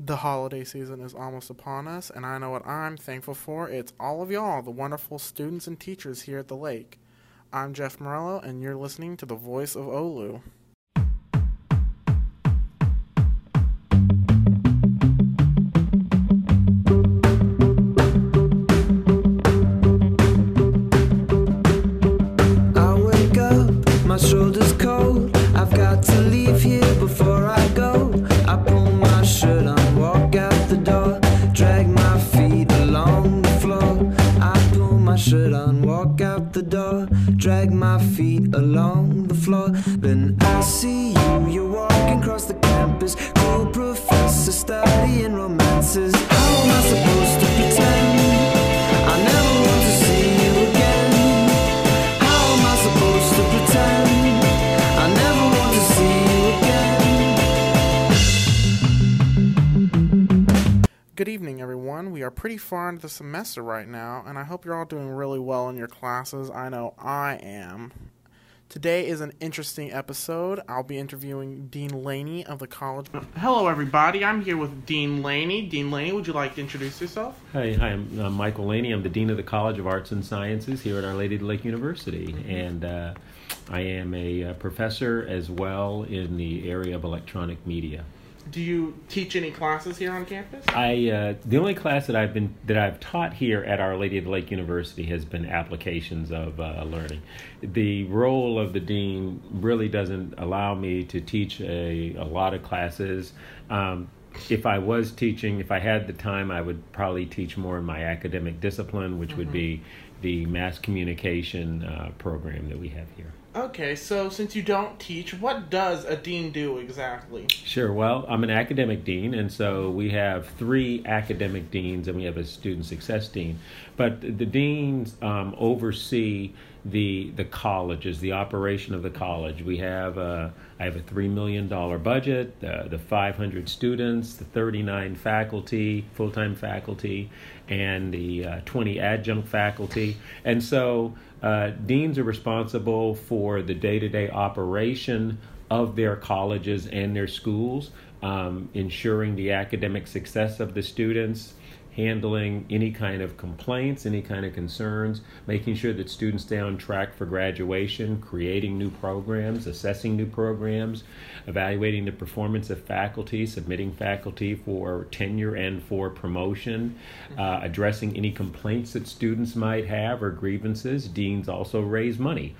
The holiday season is almost upon us, and I know what I'm thankful for. It's all of y'all, the wonderful students and teachers here at the lake. I'm Jeff Morello, and you're listening to the voice of Olu. Pretty far into the semester right now, and I hope you're all doing really well in your classes. I know I am. Today is an interesting episode. I'll be interviewing Dean Laney of the college. Hello, everybody. I'm here with Dean Laney. Dean Laney, would you like to introduce yourself? Hi, hi, I'm uh, Michael Laney. I'm the Dean of the College of Arts and Sciences here at Our Lady of the Lake University. And uh, I am a uh, professor as well in the area of electronic media. Do you teach any classes here on campus? I uh, the only class that I've been that I've taught here at Our Lady of the Lake University has been applications of uh, learning. The role of the dean really doesn't allow me to teach a, a lot of classes. Um, if I was teaching, if I had the time, I would probably teach more in my academic discipline, which would be the mass communication uh, program that we have here. Okay, so since you don't teach, what does a dean do exactly? Sure. Well, I'm an academic dean, and so we have three academic deans, and we have a student success dean. But the deans um, oversee the the colleges, the operation of the college. We have a, I have a three million dollar budget, uh, the 500 students, the 39 faculty, full time faculty, and the uh, 20 adjunct faculty, and so. Uh, deans are responsible for the day to day operation of their colleges and their schools, um, ensuring the academic success of the students, handling any kind of complaints, any kind of concerns, making sure that students stay on track for graduation, creating new programs, assessing new programs, evaluating the performance of faculty, submitting faculty for tenure and for promotion, uh, addressing any complaints that students might have or grievances. Deans also raise money.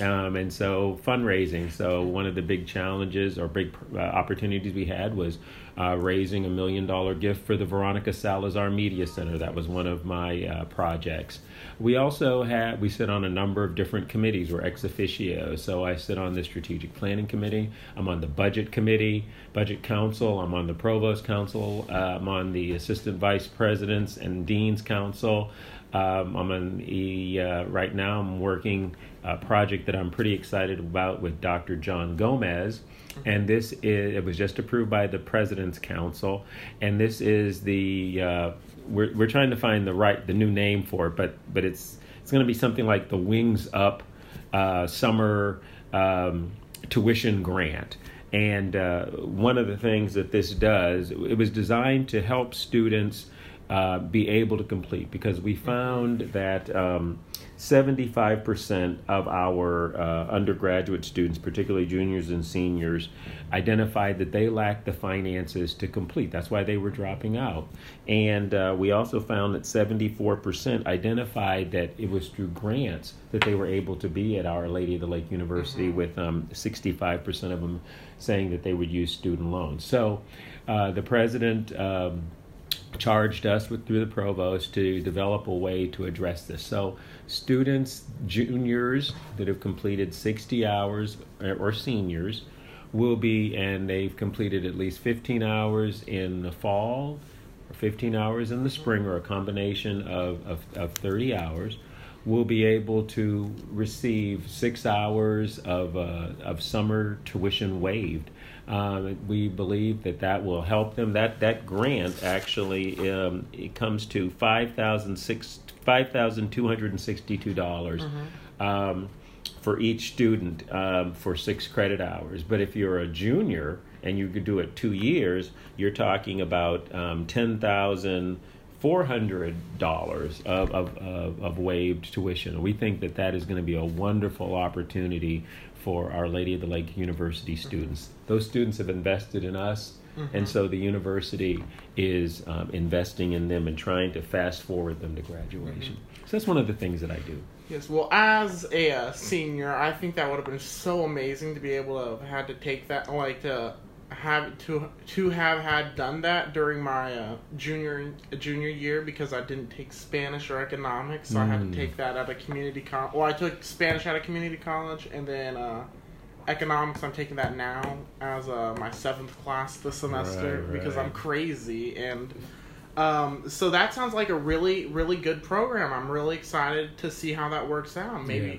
Um, and so fundraising. So one of the big challenges or big uh, opportunities we had was uh, raising a million dollar gift for the Veronica Salazar Media Center. That was one of my uh, projects. We also had we sit on a number of different committees. We're ex officio. So I sit on the strategic planning committee. I'm on the budget committee, budget council. I'm on the provost council. Uh, I'm on the assistant vice presidents and deans council. Um, I'm on the uh, right now. I'm working a project that I'm pretty excited about with Dr. John Gomez, and this is it was just approved by the President's Council, and this is the uh, we're we're trying to find the right the new name for it, but but it's it's going to be something like the Wings Up uh, Summer um, Tuition Grant. And uh, one of the things that this does, it was designed to help students uh, be able to complete because we found that um, 75% of our uh, undergraduate students, particularly juniors and seniors, identified that they lacked the finances to complete. That's why they were dropping out. And uh, we also found that 74% identified that it was through grants that they were able to be at Our Lady of the Lake University, with um, 65% of them saying that they would use student loans. So uh, the president. Um, charged us with through the provost to develop a way to address this. So students, juniors that have completed 60 hours or seniors will be and they've completed at least 15 hours in the fall or 15 hours in the spring or a combination of, of, of 30 hours will be able to receive six hours of, uh, of summer tuition waived um, we believe that that will help them. That that grant actually um, it comes to five thousand six five thousand two hundred and sixty two dollars. Um, for each student um, for six credit hours. But if you're a junior and you could do it two years, you're talking about um, ten thousand four hundred dollars of, of, of waived tuition. We think that that is going to be a wonderful opportunity for Our Lady of the Lake University students. Those students have invested in us. And so the university is um, investing in them and trying to fast forward them to graduation. So that's one of the things that I do. Yes, well, as a uh, senior, I think that would have been so amazing to be able to have had to take that, like to have to to have had done that during my uh, junior junior year because I didn't take Spanish or economics, so I had Mm. to take that at a community college. Well, I took Spanish at a community college, and then uh, economics. I'm taking that now as uh, my seventh class this semester Right, because. I'm crazy and. Um, so that sounds like a really, really good program. I'm really excited to see how that works out. Maybe, Yeah.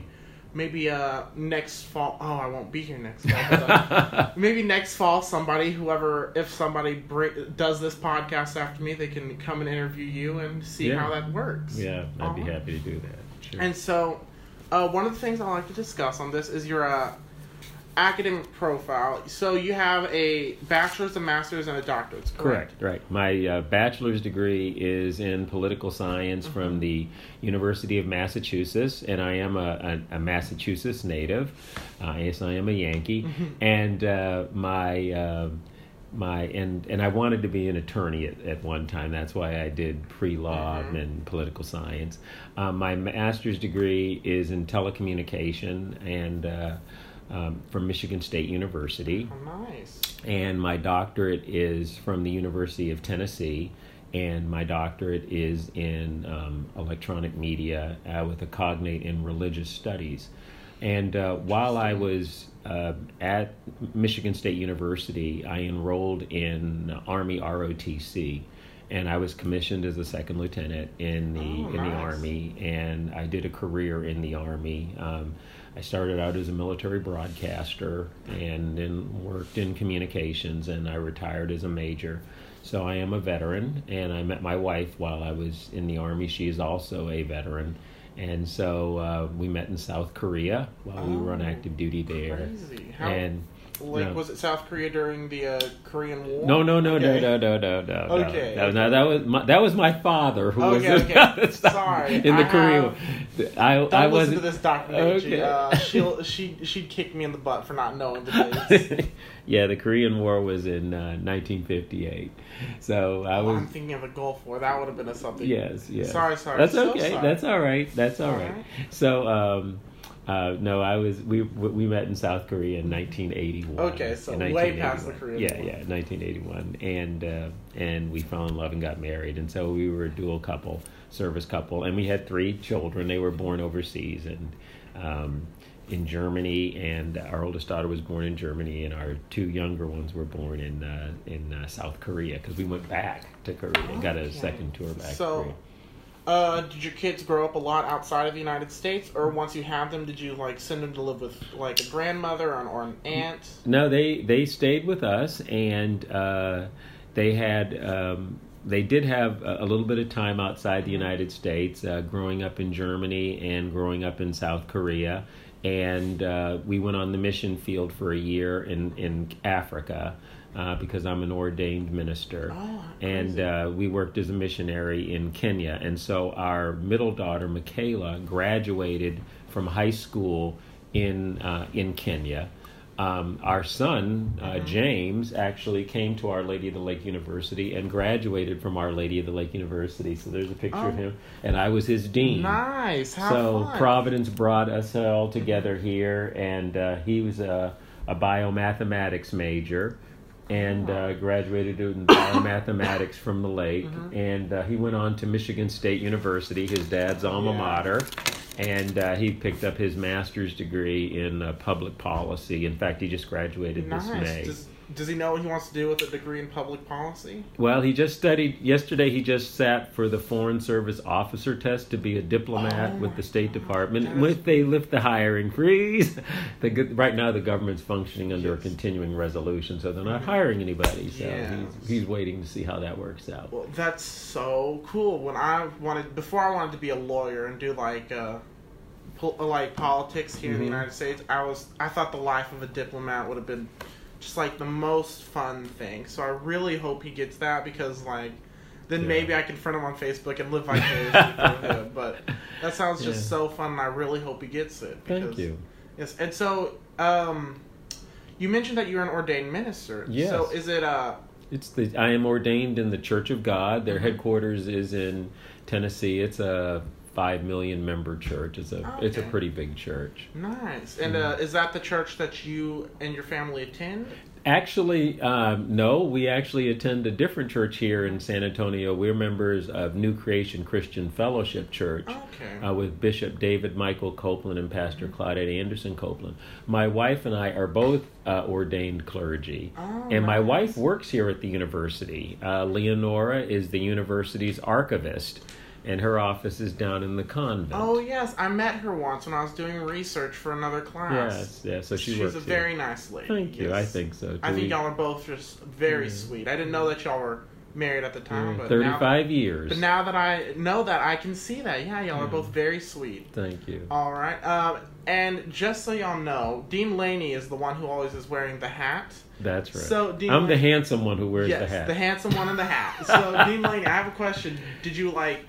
Maybe uh next fall. Oh, I won't be here next fall. Uh, maybe next fall, somebody, whoever, if somebody br- does this podcast after me, they can come and interview you and see Yeah. how that works. Yeah, I'd be Uh-huh. happy to do that. Sure. And so, uh, one of the things I like to discuss on this is your uh, academic profile. So you have a bachelor's, a master's, and a doctorate. Correct, right. My uh, bachelor's degree is in political science from the University of Massachusetts, and I am a, a, a Massachusetts native. Uh, yes, I am a Yankee, and uh, my. Uh, my and and I wanted to be an attorney at, at one time. That's why I did pre-law Mhm. and political science. Um, my master's degree is in telecommunication and uh, um, from Michigan State University Oh, nice. and my doctorate is from the University of Tennessee, and my doctorate is in um, electronic media uh, with a cognate in religious studies. And uh, while I was uh, at Michigan State University, I enrolled in Army ROTC, and I was commissioned as a second lieutenant in the Oh, in the. Army, and I did a career in the Army. Um, I started out as a military broadcaster and then worked in communications, and I retired as a major. So I am a veteran, and I met my wife while I was in the Army. She is also a veteran. And so uh, we met in South Korea while we were on Oh, active duty there. Crazy. How, And like, no. was it South Korea during the uh, Korean War? no, no, no, Okay. no, no, no, no, no. Okay, No, okay. no, that was my, that was my father who Okay, was okay. Sorry, in the I Korea. have- I Don't I listen wasn't to this documentary. Okay. Uh, she'll she she'd kick me in the butt for not knowing the dates. yeah, the Korean War was in uh, 1958. So I Oh, was I'm thinking of the Gulf War. That would have been a something. yes, yes. Sorry, sorry. That's so okay. sorry. That's all right. That's all All right. right. So um, uh, no, I was we we met in South Korea in 1981. Okay, so way past the 1981. Korean Yeah, War. yeah, 1981, and uh, and we fell in love and got married, and so we were a dual couple, service couple, and we had three children. They were born overseas, and. Um, in Germany, and our oldest daughter was born in Germany, and our two younger ones were born in uh, in uh, South Korea because we went back to Korea and got a Okay. second tour back. to So, Korea. Uh, did your kids grow up a lot outside of the United States, or once you had them, did you like send them to live with like a grandmother or an, or an aunt? No, they they stayed with us, and uh, they had um, they did have a, a little bit of time outside the United States, uh, growing up in Germany and growing up in South Korea, and uh, we went on the mission field for a year in in Africa. Uh, because I'm an ordained minister, Oh, and uh, we worked as a missionary in Kenya. And so our middle daughter, Michaela, graduated from high school in uh, in Kenya. Um, our son uh, Mm-hmm. James actually came to Our Lady of the Lake University and graduated from Our Lady of the Lake University. So there's a picture of Oh. him, and I was his dean. Nice. How so fun. Providence brought us all together here, and uh, he was a, a biomathematics major, and uh, graduated in biomathematics from the Lake, Mm-hmm. and uh, he went on to Michigan State University, his dad's alma Yeah. mater, and uh, he picked up his master's degree in uh, public policy. In fact, he just graduated Nice. this May. Does, does he know what he wants to do with a degree in public policy? Well, he just studied yesterday. He just sat for the Foreign Service officer test to be a diplomat Oh with the State God, Department. that is- they lift the hiring freeze, the, right now the government's functioning under a continuing resolution, so they're not hiring anybody. So Yes. he's, he's waiting to see how that works out. Well, that's so cool. When I wanted, before I wanted to be a lawyer and do like, uh, like politics here in the Mhm. United States, I was, I thought the life of a diplomat would have been just like the most fun thing. So I really hope he gets that because like then Yeah. maybe I can friend him on Facebook and live vicariously through him. But that sounds just Yeah. so fun, and I really hope he gets it. Thank because- you. Yes, and so um, you mentioned that you're an ordained minister. Yes. So is it uh? It's the I am ordained in the Church of God. Their Mhm. headquarters is in Tennessee. It's a five million member church. It's a it's a pretty big church. Nice. And Mm-hmm. uh, is that the church that you and your family attend? Actually, um, no. We actually attend a different church here in San Antonio. We're members of New Creation Christian Fellowship Church. Okay. uh, with Bishop David Michael Copeland and Pastor Claudette Anderson Copeland. My wife and I are both uh, ordained clergy, Oh, and my wife works here at the university. Uh, Leonora is the university's archivist, and her office is down in the convent. Oh yes, I met her once when I was doing research for another class. yes, yes. So she she's works a here. very nice lady. Thank you. yes. I think so. Too. I think y'all are both just very Yeah. sweet. I didn't know that y'all were married at the time, Mm, but Thirty-five Now, years. but now that I know that, I can see that. Yeah, y'all are both very sweet. Thank you. All right. Um, and just so y'all know, Dean Laney is the one who always is wearing the hat. That's right. So, Dean I'm the handsome one who wears yes, the hat. The handsome one in the hat. So, Dean Laney, I have a question. Did you like?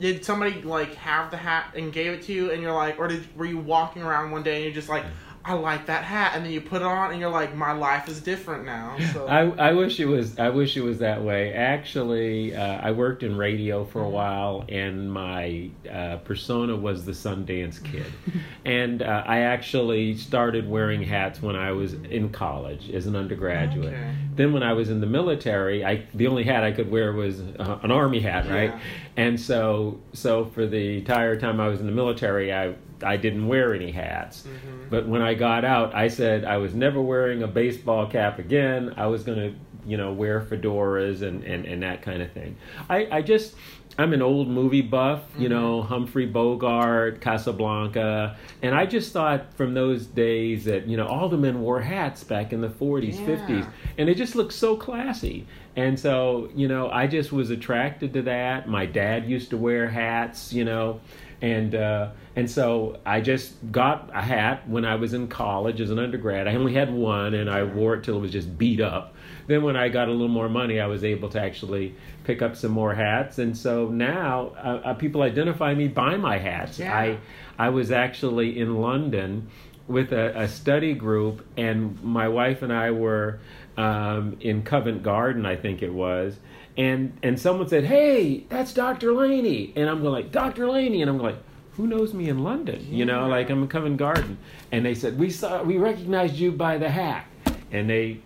Did somebody like have the hat and gave it to you, and you're like, or did were you walking around one day and you're just like, I like that hat, and then you put it on and you're like, my life is different now. So I, I wish it was I wish it was that way. Actually, uh, I worked in radio for Mm-hmm. a while, and my uh, persona was the Sundance Kid, and uh, I actually started wearing hats when I was in college as an undergraduate. Okay. Then, when I was in the military, I the only hat I could wear was uh, an army hat, right? Yeah. And so, so for the entire time I was in the military, I I didn't wear any hats. Mhm. But when I got out, I said I was never wearing a baseball cap again. I was going to, you know, wear fedoras and, and, and that kind of thing. I, I just, I'm an old movie buff, you know, Humphrey Bogart, Casablanca. And I just thought from those days that, you know, all the men wore hats back in the 40s, Yeah. 50s. And it just looked so classy. And so, you know, I just was attracted to that. My dad used to wear hats, you know and uh, and so I just got a hat when I was in college as an undergrad. I only had one, and I wore it till it was just beat up. Then when I got a little more money, I was able to actually pick up some more hats, and so now uh, uh, people identify me by my hats. Yeah. I I was actually in London with a, a study group, and my wife and I were um, in Covent Garden, I think it was, and and someone said, "Hey, that's Dr. Laney," and I'm going like, "Dr. Laney," and I'm going like, "Who knows me in London?" You know, like I'm in Covent Garden, and they said, "We saw, we recognized you by the hat," and they.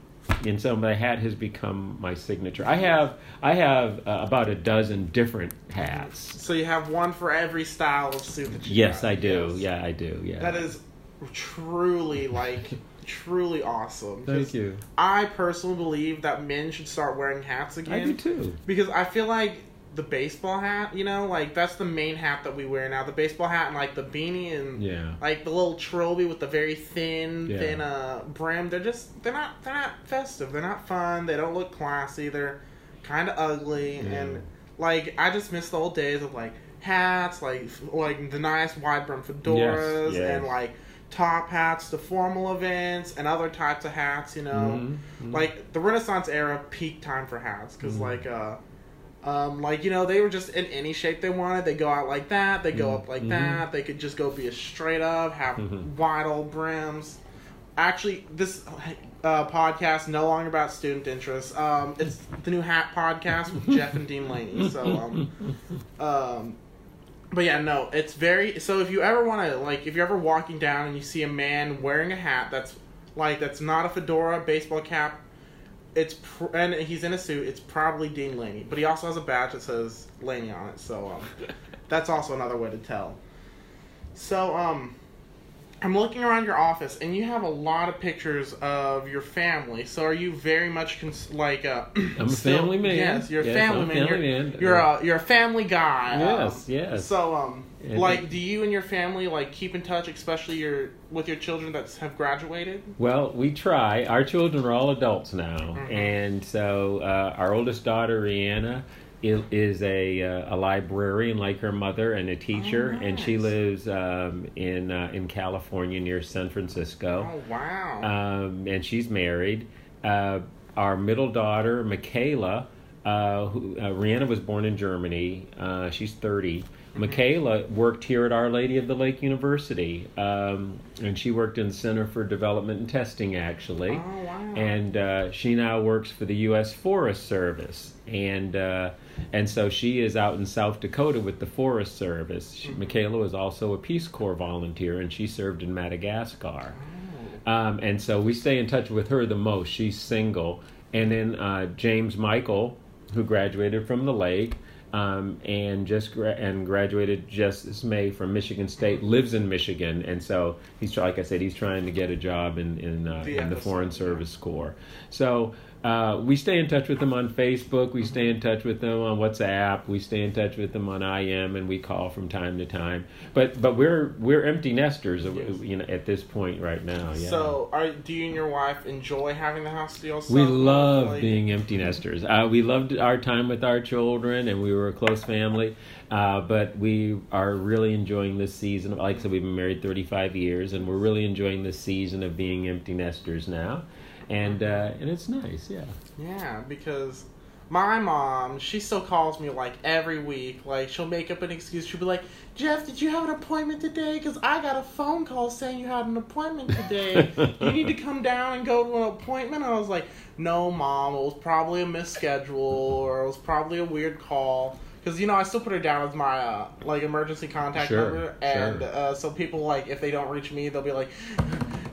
And so my hat has become my signature. I have I have uh, about a dozen different hats. So you have one for every style of suit that you Yes, got. I do. Yes. Yeah, I do. Yeah. That is truly like truly awesome. Thank you. I personally believe that men should start wearing hats again. I do too. Because I feel like the baseball hat, you know, like that's the main hat that we wear now. The baseball hat and like the beanie and Yeah. like the little trilby with the very thin, Yeah. thin uh brim. They're just they're not they're not festive. They're not fun. They don't look classy. They're kind of ugly Yeah. and like I just miss the old days of like hats, like like the nice wide brim fedoras Yes, yes. and like top hats to formal events and other types of hats. You know, Mhm, mhm. like the Renaissance era, peak time for hats because Mhm. like uh. Um, like you know, they were just in any shape they wanted. They go out like that. They go Mhm. up like Mhm. that. They could just go be a straight up, have Mhm. wide old brims. Actually, this uh, podcast no longer about student interests. Um, it's the new Hat podcast with Jeff and Dean Laney. So, um, um, but yeah, no, it's very. So if you ever want to, like, if you're ever walking down and you see a man wearing a hat that's like that's not a fedora, baseball cap, it's pr- and he's in a suit. It's probably Dean Laney, but he also has a badge that says Laney on it. So um, that's also another way to tell. So um, I'm looking around your office, and you have a lot of pictures of your family. So are you very much cons- like uh, I'm a family man. Yes, you're a Yes, family man. family you're, man. You're a you're a family guy. Yes, um, yes. So um, Like, do you and your family like keep in touch, especially your with your children that have graduated? Well, we try. Our children are all adults now, Mhm. and so uh, our oldest daughter, Rihanna, is a uh, a librarian like her mother and a teacher, and she lives um, in uh, in California near San Francisco Oh wow. um, and she's married. Uh, our middle daughter, Michaela, uh, who, uh, Rihanna was born in Germany. Uh, she's 30. Mm-hmm. Michaela worked here at Our Lady of the Lake University, um, and she worked in the Center for Development and Testing, actually. oh wow. And uh, she now works for the U.S. Forest Service, and uh, and so she is out in South Dakota with the Forest Service. She, Michaela was also a Peace Corps volunteer, and she served in Madagascar. Um, and so we stay in touch with her the most. She's single. And then uh, James Michael, who graduated from the Lake um, and just gra- and graduated just this May from Michigan State, lives in Michigan, and so he's like I said, he's trying to get a job in in, uh, The in the Foreign. Service Corps. So. Uh, we stay in touch with them on Facebook. We stay in touch with them on WhatsApp. We stay in touch with them on IM, and we call from time to time. But but we're we're empty nesters, uh, Yes. you know, at this point right now. Yeah. So, are do you and your wife enjoy having the house to yourself? We love Like- being empty nesters. Uh, we loved our time with our children, and we were a close family. Uh, but we are really enjoying this season. Like I said, we've been married 35 years, and we're really enjoying this season of being empty nesters now. And uh, and it's nice, yeah. Yeah, because my mom, she still calls me like every week. Like she'll make up an excuse. She'll be like, "Jeff, did you have an appointment today? Because I got a phone call saying you had an appointment today. you need to come down and go to an appointment." And I was like, "No, mom, it was probably a misschedule or it was probably a weird call." Because you know, I still put her down as my uh, like emergency contact Sure, number, and sure. uh, so people like if they don't reach me, they'll be like,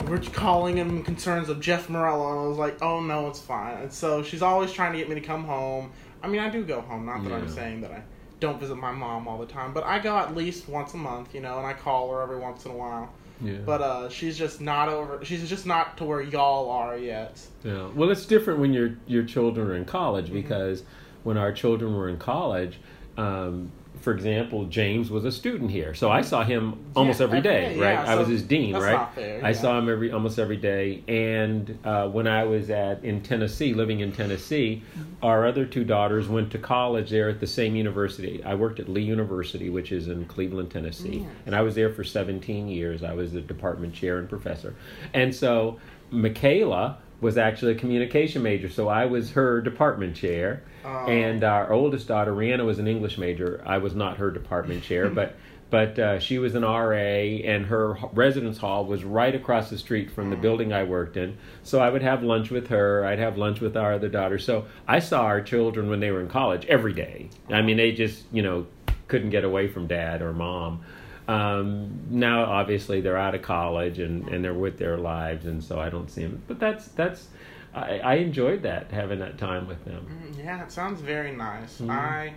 "We're calling in concerns of Jeff Morello," and I was like, "Oh no, it's fine." And so she's always trying to get me to come home. I mean, I do go home. Not that I'm saying that I don't visit my mom all the time, but I go at least once a month, you know, and I call her every once in a while. Yeah. But uh, she's just not over. She's just not to where y'all are yet. Yeah. Well, it's different when your your children are in college Mm-hmm. because when our children were in college, um, for example, James was a student here, so I saw him almost Yeah, every day, day, right? yeah, I was his dean, right? fair, I yeah. saw him every almost every day, and uh, when I was at in Tennessee, living in Tennessee, Mm-hmm. our other two daughters went to college there at the same university. I worked at Lee University, which is in Cleveland, Tennessee, Yes. and I was there for 17 years. I was the department chair and professor, and so Michaela was actually a communication major, so I was her department chair. Oh. And our oldest daughter, Rihanna, was an English major. I was not her department chair, but but uh, she was an RA, and her residence hall was right across the street from the building I worked in. So I would have lunch with her. I'd have lunch with our other daughter. So I saw our children when they were in college every day. I mean, they just you know couldn't get away from dad or mom. Um, now, obviously, they're out of college and, and they're with their lives, and so I don't see them. But that's that's I, I enjoyed that having that time with them. Mm, Yeah, it sounds very nice. Mm-hmm. I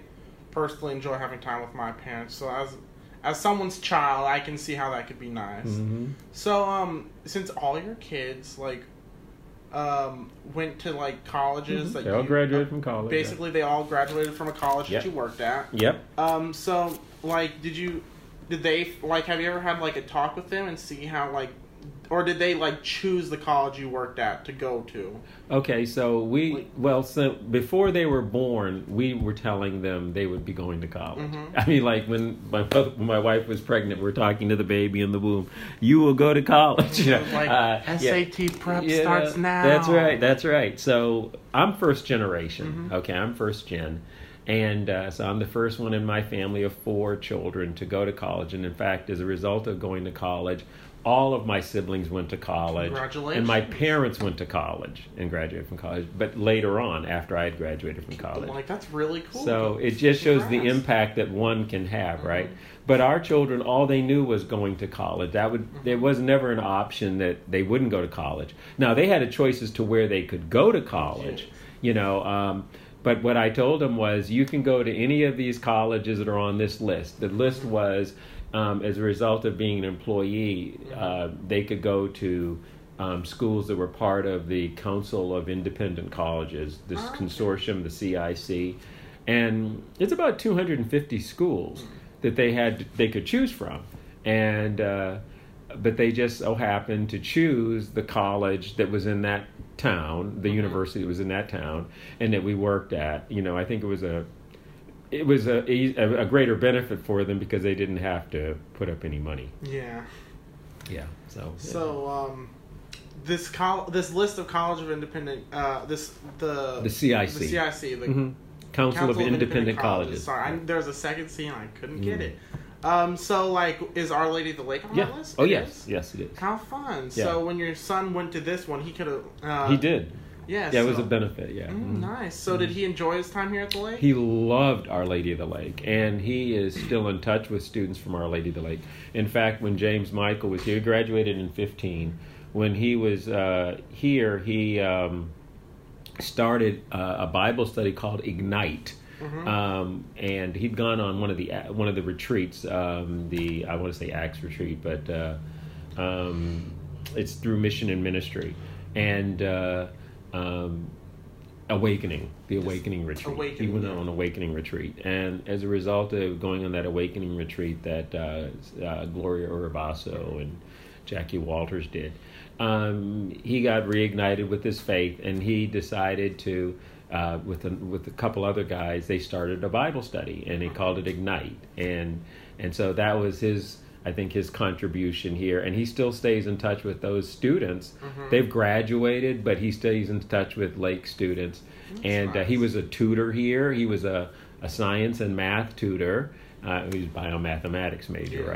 personally enjoy having time with my parents. So as as someone's child, I can see how that could be nice. hmm So um, since all your kids like um went to like colleges, like Mm-hmm. They all you- graduated uh, from college. yeah. Basically, they all graduated from a college Yep. that you worked at. Yep. Um, so like, did you, did they like? Have you ever had like a talk with them and see how like, or did they like choose the college you worked at to go to? Okay, so we Like- well, so before they were born, we were telling them they would be going to college. Mhm. I mean, like when my mother- when my wife was pregnant, we're talking to the baby in the womb. You will go to college. You know, Like uh, yeah. SAT prep Yeah, starts now. That's right. That's right. So I'm first generation. Mm-hmm. Okay, I'm first gen, and uh, so I'm the first one in my family of four children to go to college. And in fact, as a result of going to college, all of my siblings went to college, and my parents went to college and graduated from college. But later on, after I had graduated from college, Like that's really cool. so it just shows the impact that one can have, Mm-hmm. right? But our children, all they knew was going to college. That would Mm-hmm. there was never an option that they wouldn't go to college. Now they had a choice as to where they could go to college, you know. Um, but what I told them was, you can go to any of these colleges that are on this list. The list was, um, as a result of being an employee, uh, they could go to um, schools that were part of the Council of Independent Colleges, this Oh, okay. consortium, the CIC, and it's about 250 schools that they had they could choose from, and uh, but they just so happened to choose the college that was in that town, the university that was in that town, and that we worked at. You know, I think it was a it was a, a a greater benefit for them because they didn't have to put up any money. Yeah. Yeah. So. So um, this col- this list of College of Independent uh, this the The CIC. the CIC the Mhm. Council, of Independent, Colleges. Sorry, I, was a second C and I couldn't get Mm. it. Um, so like, is Our Lady of the Lake on Yeah. that list? Oh It yes, is? yes it is. How fun! Yeah. So when your son went to this one, he could have. Uh, he did. Yeah. Yeah, it was a benefit. Yeah. Mm, Mhm. nice. So did he enjoy his time here at the lake? He loved Our Lady of the Lake, and he is still in touch with students from Our Lady of the Lake. In fact, when James Michael was here, he graduated in 15. When he was uh, here, he um, started uh, a Bible study called Ignite. Mhm. Um, and he'd gone on one of the one of the retreats, um, the I want to say Acts retreat, but uh, um, it's through Mission and Ministry, and uh, um, Awakening, the Awakening retreat. Awakening, he went yeah. on an Awakening retreat, and as a result of going on that Awakening retreat, that uh, uh, Gloria Urabaso and Jackie Walters did, um, he got reignited with his faith, and he decided to. Uh, with a, with a couple other guys, they started a Bible study, and they called it Ignite, and and so that was his, I think, his contribution here, and he still stays in touch with those students. Mhm. They've graduated, but he stays in touch with Lake students, and uh, he was a tutor here. He was a, a science and math tutor. Uh, was biomathematics major, Yes.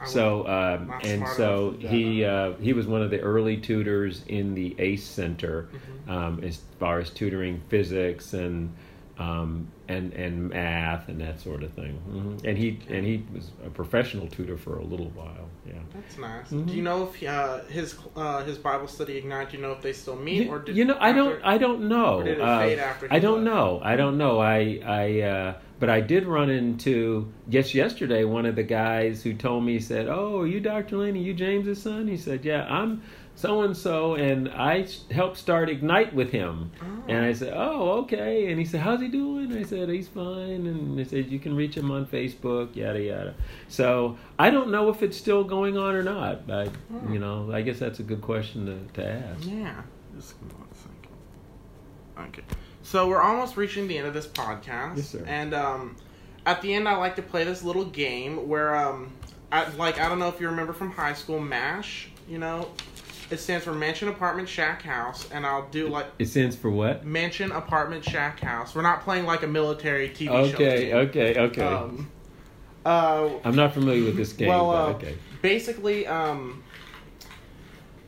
right? So um, and so enough to do he uh, he was one of the early tutors in the ACE Center Mm-hmm. um, as far as tutoring physics and um, and and math and that sort of thing. hmm And he and he was a professional tutor for a little while. Yeah. That's nice. Mhm. Do you know if uh, his uh, his Bible study ignite? Do you know if they still meet or did you know, I don't, after- I don't know. or did it Uh, fade after I don't left? know. I don't know. I, I, uh, but I did run into just yesterday one of the guys who told me he said, "Oh, are you Dr. Laney? You James's son?" He said, "Yeah, I'm so and so, and I helped start Ignite with him." Oh. And I said, "Oh, okay." And he said, "How's he doing?" I said, "He's fine." And they said, "You can reach him on Facebook, yada yada." So I don't know if it's still going on or not. But Hmm. you know, I guess that's a good question to, to ask. Yeah. Just one second. Okay. So we're almost reaching the end of this podcast. Yes, sir. And um, at the end, I like to play this little game where, um, I, like, I don't know if you remember from high school, MASH. You know, it stands for Mansion Apartment Shack House, and I'll do like It stands for what? Mansion Apartment Shack House. We're not playing like a military TV show. Okay, okay, okay. Um, uh, I'm not familiar with this game, well, uh, but okay. basically, um,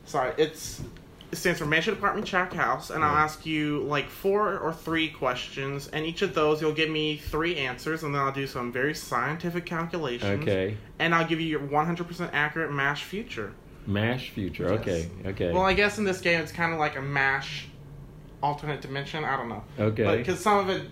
sorry, it's it stands for Mansion Apartment Shack House, and I'll ask you like four or three questions, and each of those you'll give me three answers, and then I'll do some very scientific calculations, Okay. and I'll give you your 100% accurate Mash future. Mash future. Yes. Okay, okay. Well, I guess in this game it's kind of like a Mash alternate dimension. I don't know, okay. because some of it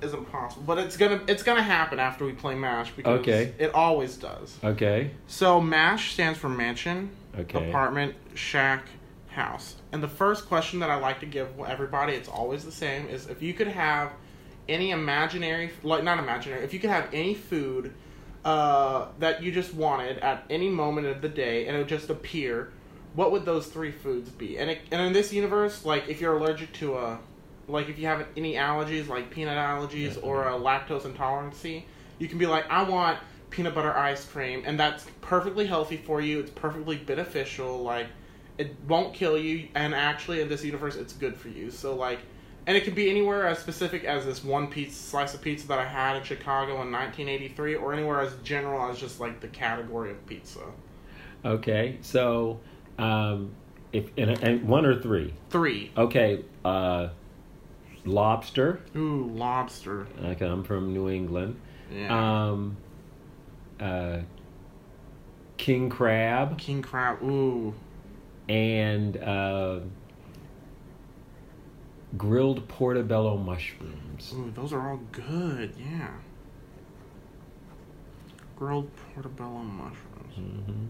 is impossible, but it's gonna it's gonna happen after we play Mash because Okay. it always does. okay. So MASH stands for mansion, Okay. apartment, shack, house. And the first question that I like to give everybody, it's always the same, is if you could have any imaginary, like not imaginary, if you could have any food uh, that you just wanted at any moment of the day and it would just appear, what would those three foods be? And it, and in this universe, like if you're allergic to a, like if you have any allergies, like peanut allergies Yeah. or a lactose intolerancy, you can be like, I want peanut butter ice cream, and that's perfectly healthy for you. It's perfectly beneficial. Like, it won't kill you, and actually, in this universe, it's good for you. So, like, and it could be anywhere as specific as this one pizza slice of pizza that I had in Chicago in 1983, or anywhere as general as just like the category of pizza. Okay. So, um, if and, and one or three. Three. Okay. Uh, lobster. Ooh, lobster. Okay, I'm from New England. Yeah. Um, uh, king crab King crab. Ooh. and uh, grilled portobello mushrooms. Ooh, those are all good. Yeah. Grilled portobello mushrooms. hmm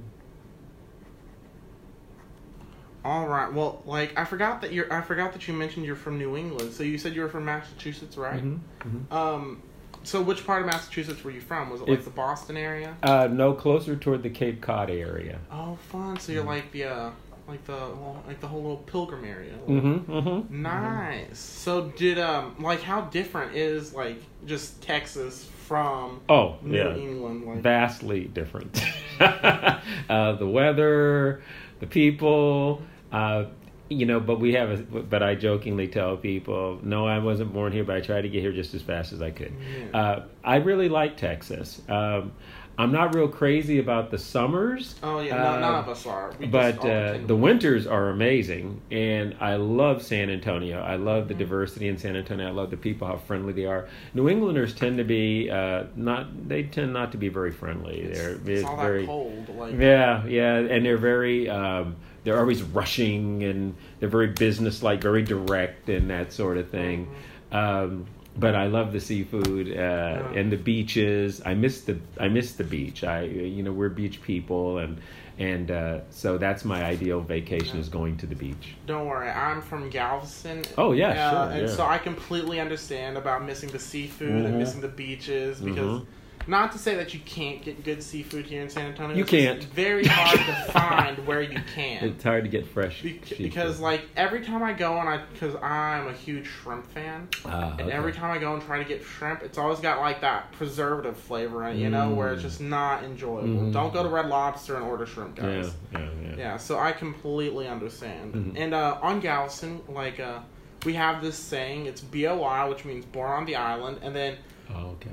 All right. Well, like I forgot that you're. I forgot that you mentioned you're from New England. So you said you were from Massachusetts, right? hmm hmm Um. So which part of Massachusetts were you from? Was it like the Boston area? Uh, no, closer toward the Cape Cod area. Oh, fun. So you're Mhm. like the uh, like the well, like the whole little pilgrim area. Mm-hmm. Mm-hmm. Nice. So did um like how different is like just Texas from Oh, New yeah. England? Like vastly different. uh, the weather, the people, uh, you know. But we have a. But I jokingly tell people, no, I wasn't born here, but I tried to get here just as fast as I could. Yeah. Uh, I really like Texas. Um, I'm not real crazy about the summers. oh yeah, uh, none of us are. We but uh, the winters are amazing, and I love San Antonio. I love Mm-hmm. the diversity in San Antonio. I love the people, how friendly they are. New Englanders tend to be uh, not. They tend not to be very friendly. It's, they're it's all very that cold. Like yeah, yeah, and they're very. Um, they're always rushing, and they're very business-like, very direct, and that sort of thing. Um, but I love the seafood uh, and the beaches. I miss the I miss the beach. I you know we're beach people, and and uh, so that's my ideal vacation is going to the beach. Don't worry, I'm from Galveston. Oh, yeah, uh, sure, And yeah. so I completely understand about missing the seafood and Mhm. missing the beaches because. Mhm. Not to say that you can't get good seafood here in San Antonio. You it's can't. very hard to find where you can. It's hard to get fresh seafood. because like every time I go and I because I'm a huge shrimp fan, Ah, and okay. every time I go and try to get shrimp, it's always got like that preservative flavor in it, you know, where it's Mm. just not enjoyable. Mhm. Don't go to Red Lobster and order shrimp, guys. yeah, yeah. Yeah, yeah so I completely understand. Mhm. And uh, on Galveston, like uh, we have this saying, it's BOI, which means born on the island, and then Oh, okay.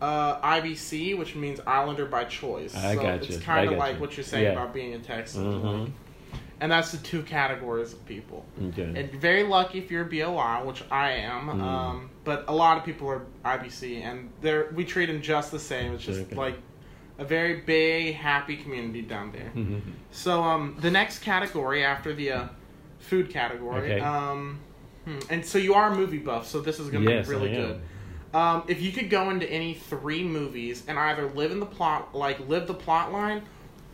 Uh, IBC, which means Islander by choice. I so got It's kind of like you. what you're saying Yeah. about being a Texan. Mhm. like- and that's the two categories of people. Okay. And very lucky if you're a BOI, which I am. Mm. Um, but a lot of people are IBC, and they're we treat them just the same. It's just Okay. like a very big, happy community down there. Mhm. So um, the next category after the uh, food category. Okay. Um, hmm, and so you are a movie buff, so this is gonna Yes, be really good. Um, if you could go into any three movies and either live in the plot, like live the plot line,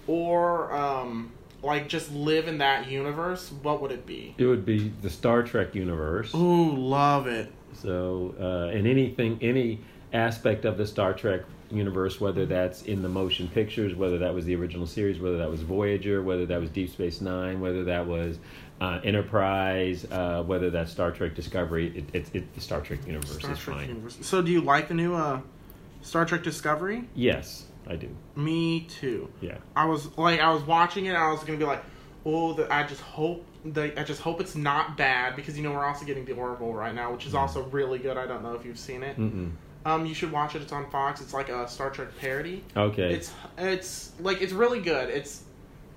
or um, like just live in that universe, what would it be? It would be the Star Trek universe. Ooh, love it. So, uh, and anything, any aspect of the Star Trek universe, whether that's in the motion pictures, whether that was the original series, whether that was Voyager, whether that was Deep Space Nine, whether that was uh, Enterprise, uh, whether that's Star Trek Discovery, it, it, it, the Star Trek universe Star is Trek fine. universe. So, do you like the new uh, Star Trek Discovery? Yes, I do. Me too. Yeah. I was like, I was watching it. I was gonna be like, oh, the, I just hope the, I just hope it's not bad because you know we're also getting the Orville right now, which is also really good. I don't know if you've seen it. Mm-mm. Um, you should watch it. It's on Fox. It's like a Star Trek parody. Okay. It's it's like it's really good. It's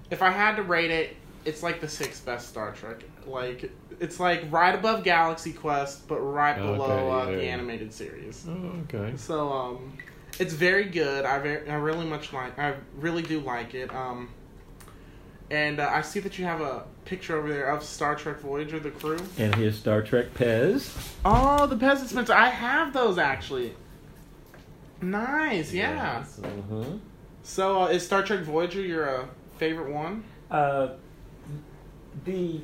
if I had to rate it, it's like the sixth best Star Trek. Like it's like right above Galaxy Quest, but right below Okay, uh, yeah, the yeah. animated series. oh, okay. So um, it's very good. I very, I really much like. I really do like it. Um, and uh, I see that you have a picture over there of Star Trek Voyager, the crew. And his Star Trek Pez. Oh, the Pez dispenser. I have those actually. Nice, yeah. Yes, uh-huh. So uh, is Star Trek Voyager your uh, favorite one? Uh, the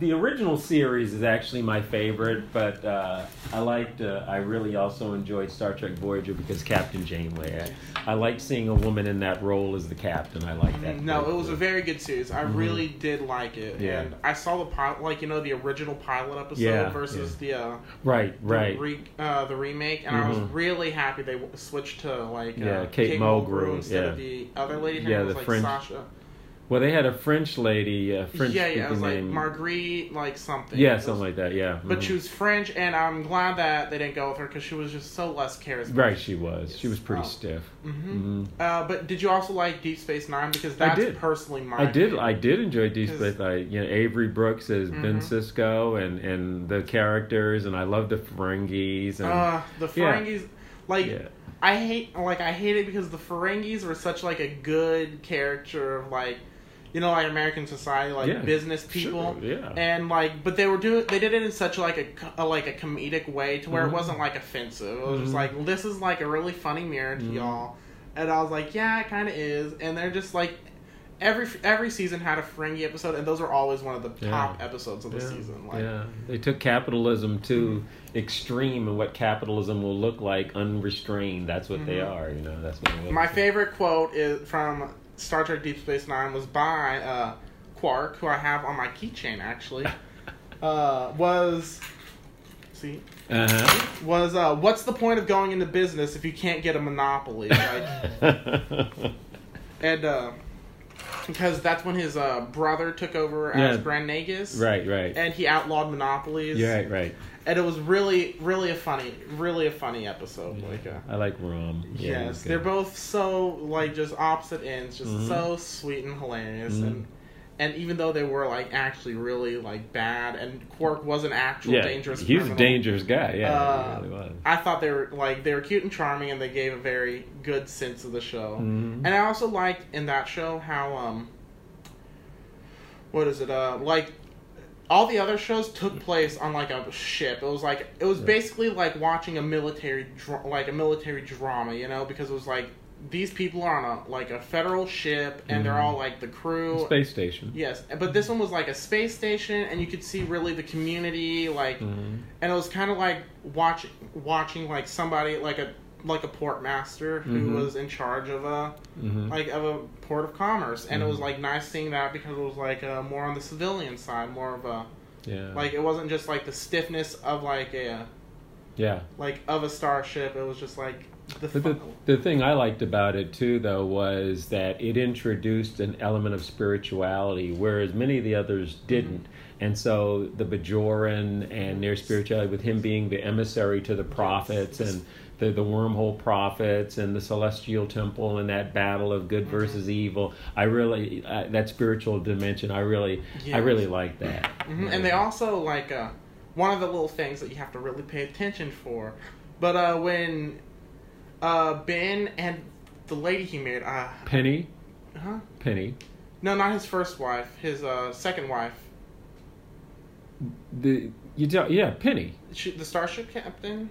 the original series is actually my favorite, but uh, I liked. Uh, I really also enjoyed Star Trek Voyager because Captain Janeway. I, I liked seeing a woman in that role as the captain. I like that. Mm-hmm. No, it was a very good series. I Mhm. really did like it. Yeah. And I saw the pilot, like you know, the original pilot episode Yeah, versus the uh, right, the right. re- uh, the remake, and I was Mhm. really happy they w- switched to like Yeah, uh, Kate Mulgrew, instead of the other lady. Yeah, was the like French- Sasha. Well, they had a French lady, a French yeah, yeah, it was like name. Marguerite, like something. yeah, was- something like that. Yeah, But mhm. she was French, and I'm glad that they didn't go with her because she was just so less charismatic. right. She was. She was pretty Oh. stiff. hmm hmm Uh, but did you also like Deep Space Nine? Because that's did. personally my. I did. favorite. I did enjoy Deep Space. I, you know, Avery Brooks as Ben Mhm. Sisko, and and the characters, and I love the Ferengis. And Uh, the Yeah. Ferengis, like yeah, I hate, like I hate it because the Ferengis were such like a good character of like, you know, like American society, like Yeah, business people, sure, yeah. and like, but they were doing, they did it in such like a, a like a comedic way to where Mhm. it wasn't like offensive. It was just Mhm. like this is like a really funny mirror to Mhm. y'all, and I was like, yeah, it kind of is, and they're just like. Every every season had a Ferengi episode, and those are always one of the Yeah. top episodes of the yeah, season. Like, yeah. They took capitalism to extreme, and what capitalism will look like unrestrained. That's what they Mhm. are. You know, that's what. My favorite quote is from Star Trek Deep Space Nine was by uh, Quark, who I have on my keychain actually, uh, was see Uh-huh. was uh, what's the point of going into business if you can't get a monopoly? Like, and uh, because that's when his uh, brother took over as Yeah. Grand Nagus, right, right. And he outlawed monopolies. Yeah, right, right. And it was really, really a funny, really a funny episode. Like, uh, I like Rom. Yeah, yes, they're both so like just opposite ends, just Mhm. so sweet and hilarious, Mhm. and and even though they were like actually really like bad, and Quark was an actual yeah, dangerous. He was a dangerous guy. Yeah, Uh, really was. I thought they were like they were cute and charming, and they gave a very good sense of the show. Mhm. And I also liked in that show how um, what is it? Uh, like all the other shows took place on like a ship. It was like it was basically like watching a military dra- like a military drama, you know, because it was like these people are on a like a federal ship and they're Mhm. all like the crew. Space station. Yes, but this one was like a space station, and you could see really the community, like, Mhm. and it was kind of like watching watching like somebody like a like a port master who Mhm. was in charge of a Mhm. like of a port of commerce, and it was like nice seeing that because it was like uh, more on the civilian side, more of a yeah. like it wasn't just like the stiffness of like a yeah. like of a starship. It was just like the, the, the thing I liked about it too, though, was that it introduced an element of spirituality, whereas many of the others didn't. And so the Bajoran and their spirituality, with him being the emissary to the prophets and the, the wormhole prophets and the celestial temple and that battle of good versus evil, I really uh, that spiritual dimension, I really, I really like that. Mhm, And they also like uh, one of the little things that you have to really pay attention for. But uh, when uh, Ben and the lady he married, uh, Penny, huh? Penny, No, not his first wife. His uh, second wife. the you tell, yeah, Penny. She, the starship captain.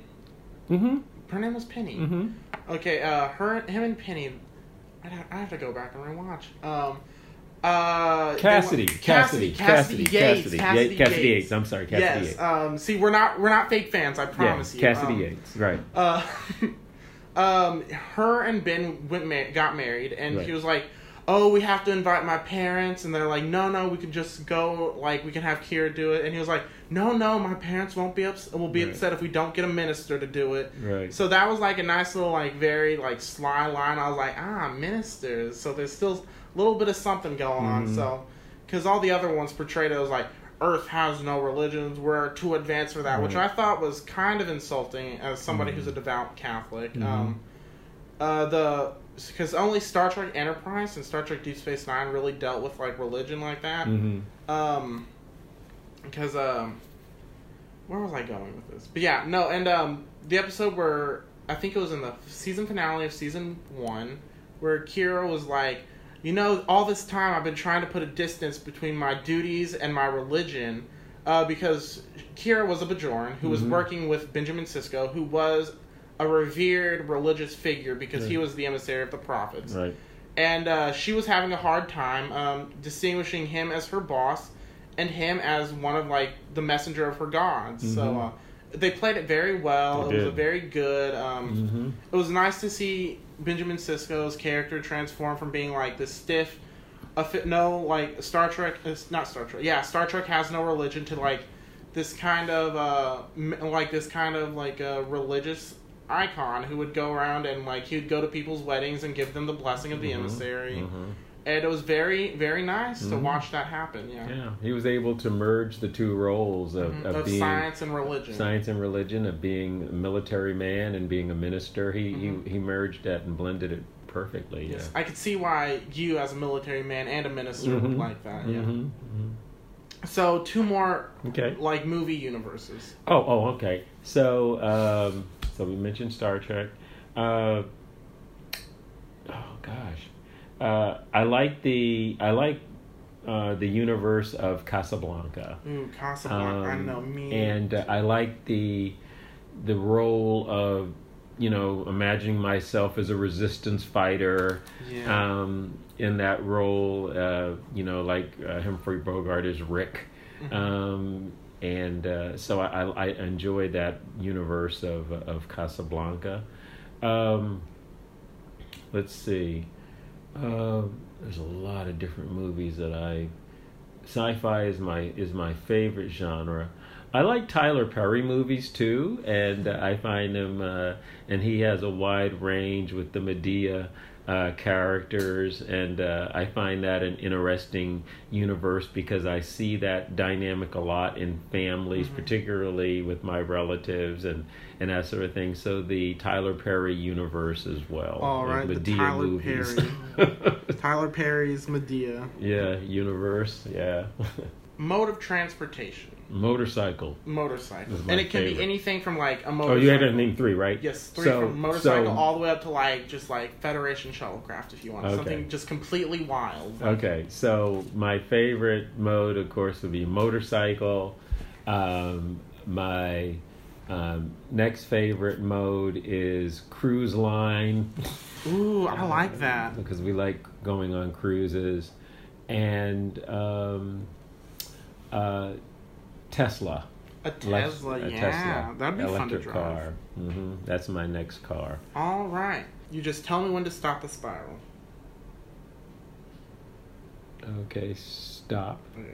Mm-hmm. Her name was Penny. Mm-hmm. Okay, uh, her, him, and Penny. I have, I have to go back and rewatch. Um, uh, they Cassidy, wa- Cassidy, Cassidy, Yates, Cassidy, Cassidy, Cassidy Yates. Yates. I'm sorry, Cassidy yes. Yates. Um, see, we're not we're not fake fans. I promise yeah, you. Cassidy Um, Yates, right? Uh, um, her and Ben went ma- got married, and Right. he was like, "Oh, we have to invite my parents," and they're like, "No, no, we can just go. Like, we can have Kira do it." And he was like, "No, no, my parents won't be upset. Will be Right. upset if we don't get a minister to do it." Right. So that was like a nice little, like, very like sly line. I was like, "Ah, ministers." So there's still a little bit of something going on. Mhm. So, because all the other ones portrayed it as like. Earth has no religions. We're too advanced for that, which I thought was kind of insulting as somebody Mhm. who's a devout Catholic. Mhm. Um, uh, the because only Star Trek Enterprise and Star Trek Deep Space Nine really dealt with like religion like that. Mm-hmm. Um, because um, where was I going with this? But yeah, no, and um, the episode where I think it was in the season finale of season one, where Kira was like, you know, all this time I've been trying to put a distance between my duties and my religion, uh, because Kira was a Bajoran who was Mhm. working with Benjamin Sisko, who was a revered religious figure because he was the emissary of the prophets Right. and uh, she was having a hard time um, distinguishing him as her boss and him as one of like the messenger of her gods. So Mhm. uh, they played it very well. They it was a very good. Um, Mm-hmm. It was nice to see Benjamin Sisko's character transform from being like this stiff, a fit, no like Star Trek. It's not Star Trek. Yeah, Star Trek has no religion to like this kind of uh, like this kind of like a religious icon who would go around and like he would go to people's weddings and give them the blessing of the Mhm. emissary Mhm. And it was very very nice to Mhm. watch that happen yeah, Yeah, he was able to merge the two roles of, Mhm. of, of being science and religion science and religion, of being a military man and being a minister. He Mhm. he, he merged that and blended it perfectly. yes yeah. i could see why you as a military man and a minister would Mhm. like that yeah Mhm. so two more. Okay. like movie universes Oh, oh, okay. So, um, so we mentioned Star Trek. Uh, oh gosh, uh, I like the I like uh, the universe of Casablanca. Ooh, Casablanca, I Um, know me and uh, I like the the role of you know imagining myself as a resistance fighter yeah um, in that role. Uh, you know, like uh, Humphrey Bogart is Rick. Mhm. Um, and uh, so I, I, I enjoy that universe of of Casablanca. Um, let's see. Uh, there's a lot of different movies that I sci-fi is my is my favorite genre. I like Tyler Perry movies too, and I find him, uh, and he has a wide range with the Madea uh, characters, and uh, I find that an interesting universe because I see that dynamic a lot in families, Mm-hmm. particularly with my relatives and and that sort of thing. So the Tyler Perry universe as well. All right, the Madea Tyler movies. Tyler Perry's Madea. yeah, universe. Yeah, Mode of transportation. Motorcycle. Motorcycle. This is my And it can favorite. be anything from like a motorcycle. Oh, you had to name three, right? Yes, three So- from motorcycle so- all the way up to like just like Federation shuttlecraft if you want Okay. something just completely wild. Okay, so my favorite mode, of course, would be motorcycle. Um, my um, next favorite mode is cruise line Ooh, I like that. because we like going on cruises, and um, uh, Tesla. A Tesla, yeah, Tesla. that'd be fun to drive. car. hmm That's my next car. All right, you just tell me when to stop the spiral. Okay, stop. Okay.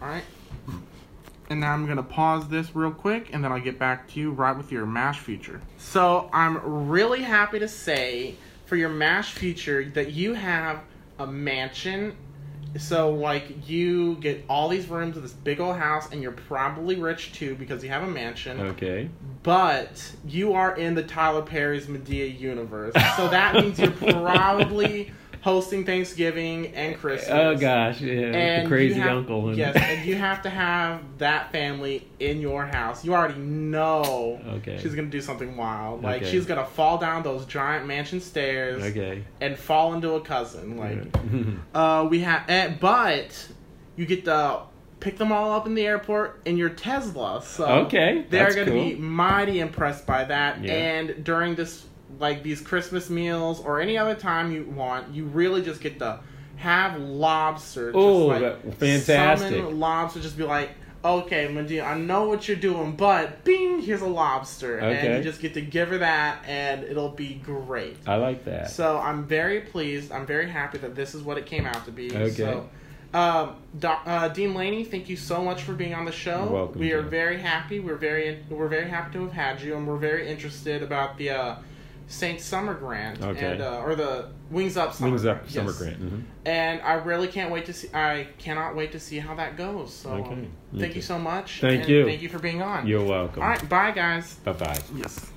All right. And now I'm gonna pause this real quick, and then I'll get back to you right with your mash feature. So I'm really happy to say for your mash feature that you have a mansion. So like you get all these rooms with this big old house, and you're probably rich too because you have a mansion. Okay. But you are in the Tyler Perry's Madea universe, so that means you're probably hosting Thanksgiving and Christmas. Oh gosh, yeah, And the crazy have, uncle. And, Yes, and you have to have that family in your house. You already know Okay. she's gonna do something wild. Like Okay. she's gonna fall down those giant mansion stairs Okay. and fall into a cousin. Like Yeah. uh, we have, eh, but you get to pick them all up in the airport in your Tesla. So Okay, they're going to be mighty impressed by that. Yeah. And during this, like these Christmas meals or any other time you want, you really just get to have lobster. just, Oh, like, fantastic. Lobster, just be like. Okay, Madea, I know what you're doing, but bing, here's a lobster. And you just get to give her that, and it'll be great. I like that. So I'm very pleased. I'm very happy that this is what it came out to be. Okay. So, um, uh, Dean Laney, thank you so much for being on the show. You're welcome, We are very happy. We're very we're very happy to have had you, and we're very interested about the uh, Saint Summer Grant Okay. and uh, or the Wings Up Summer Wings Grant. summer yes. grant. hmm And I really can't wait to see. I cannot wait to see how that goes. So Okay. um, thank too. you so much. Thank and you. Thank you for being on. You're welcome. All right, bye guys. Bye bye. Yes.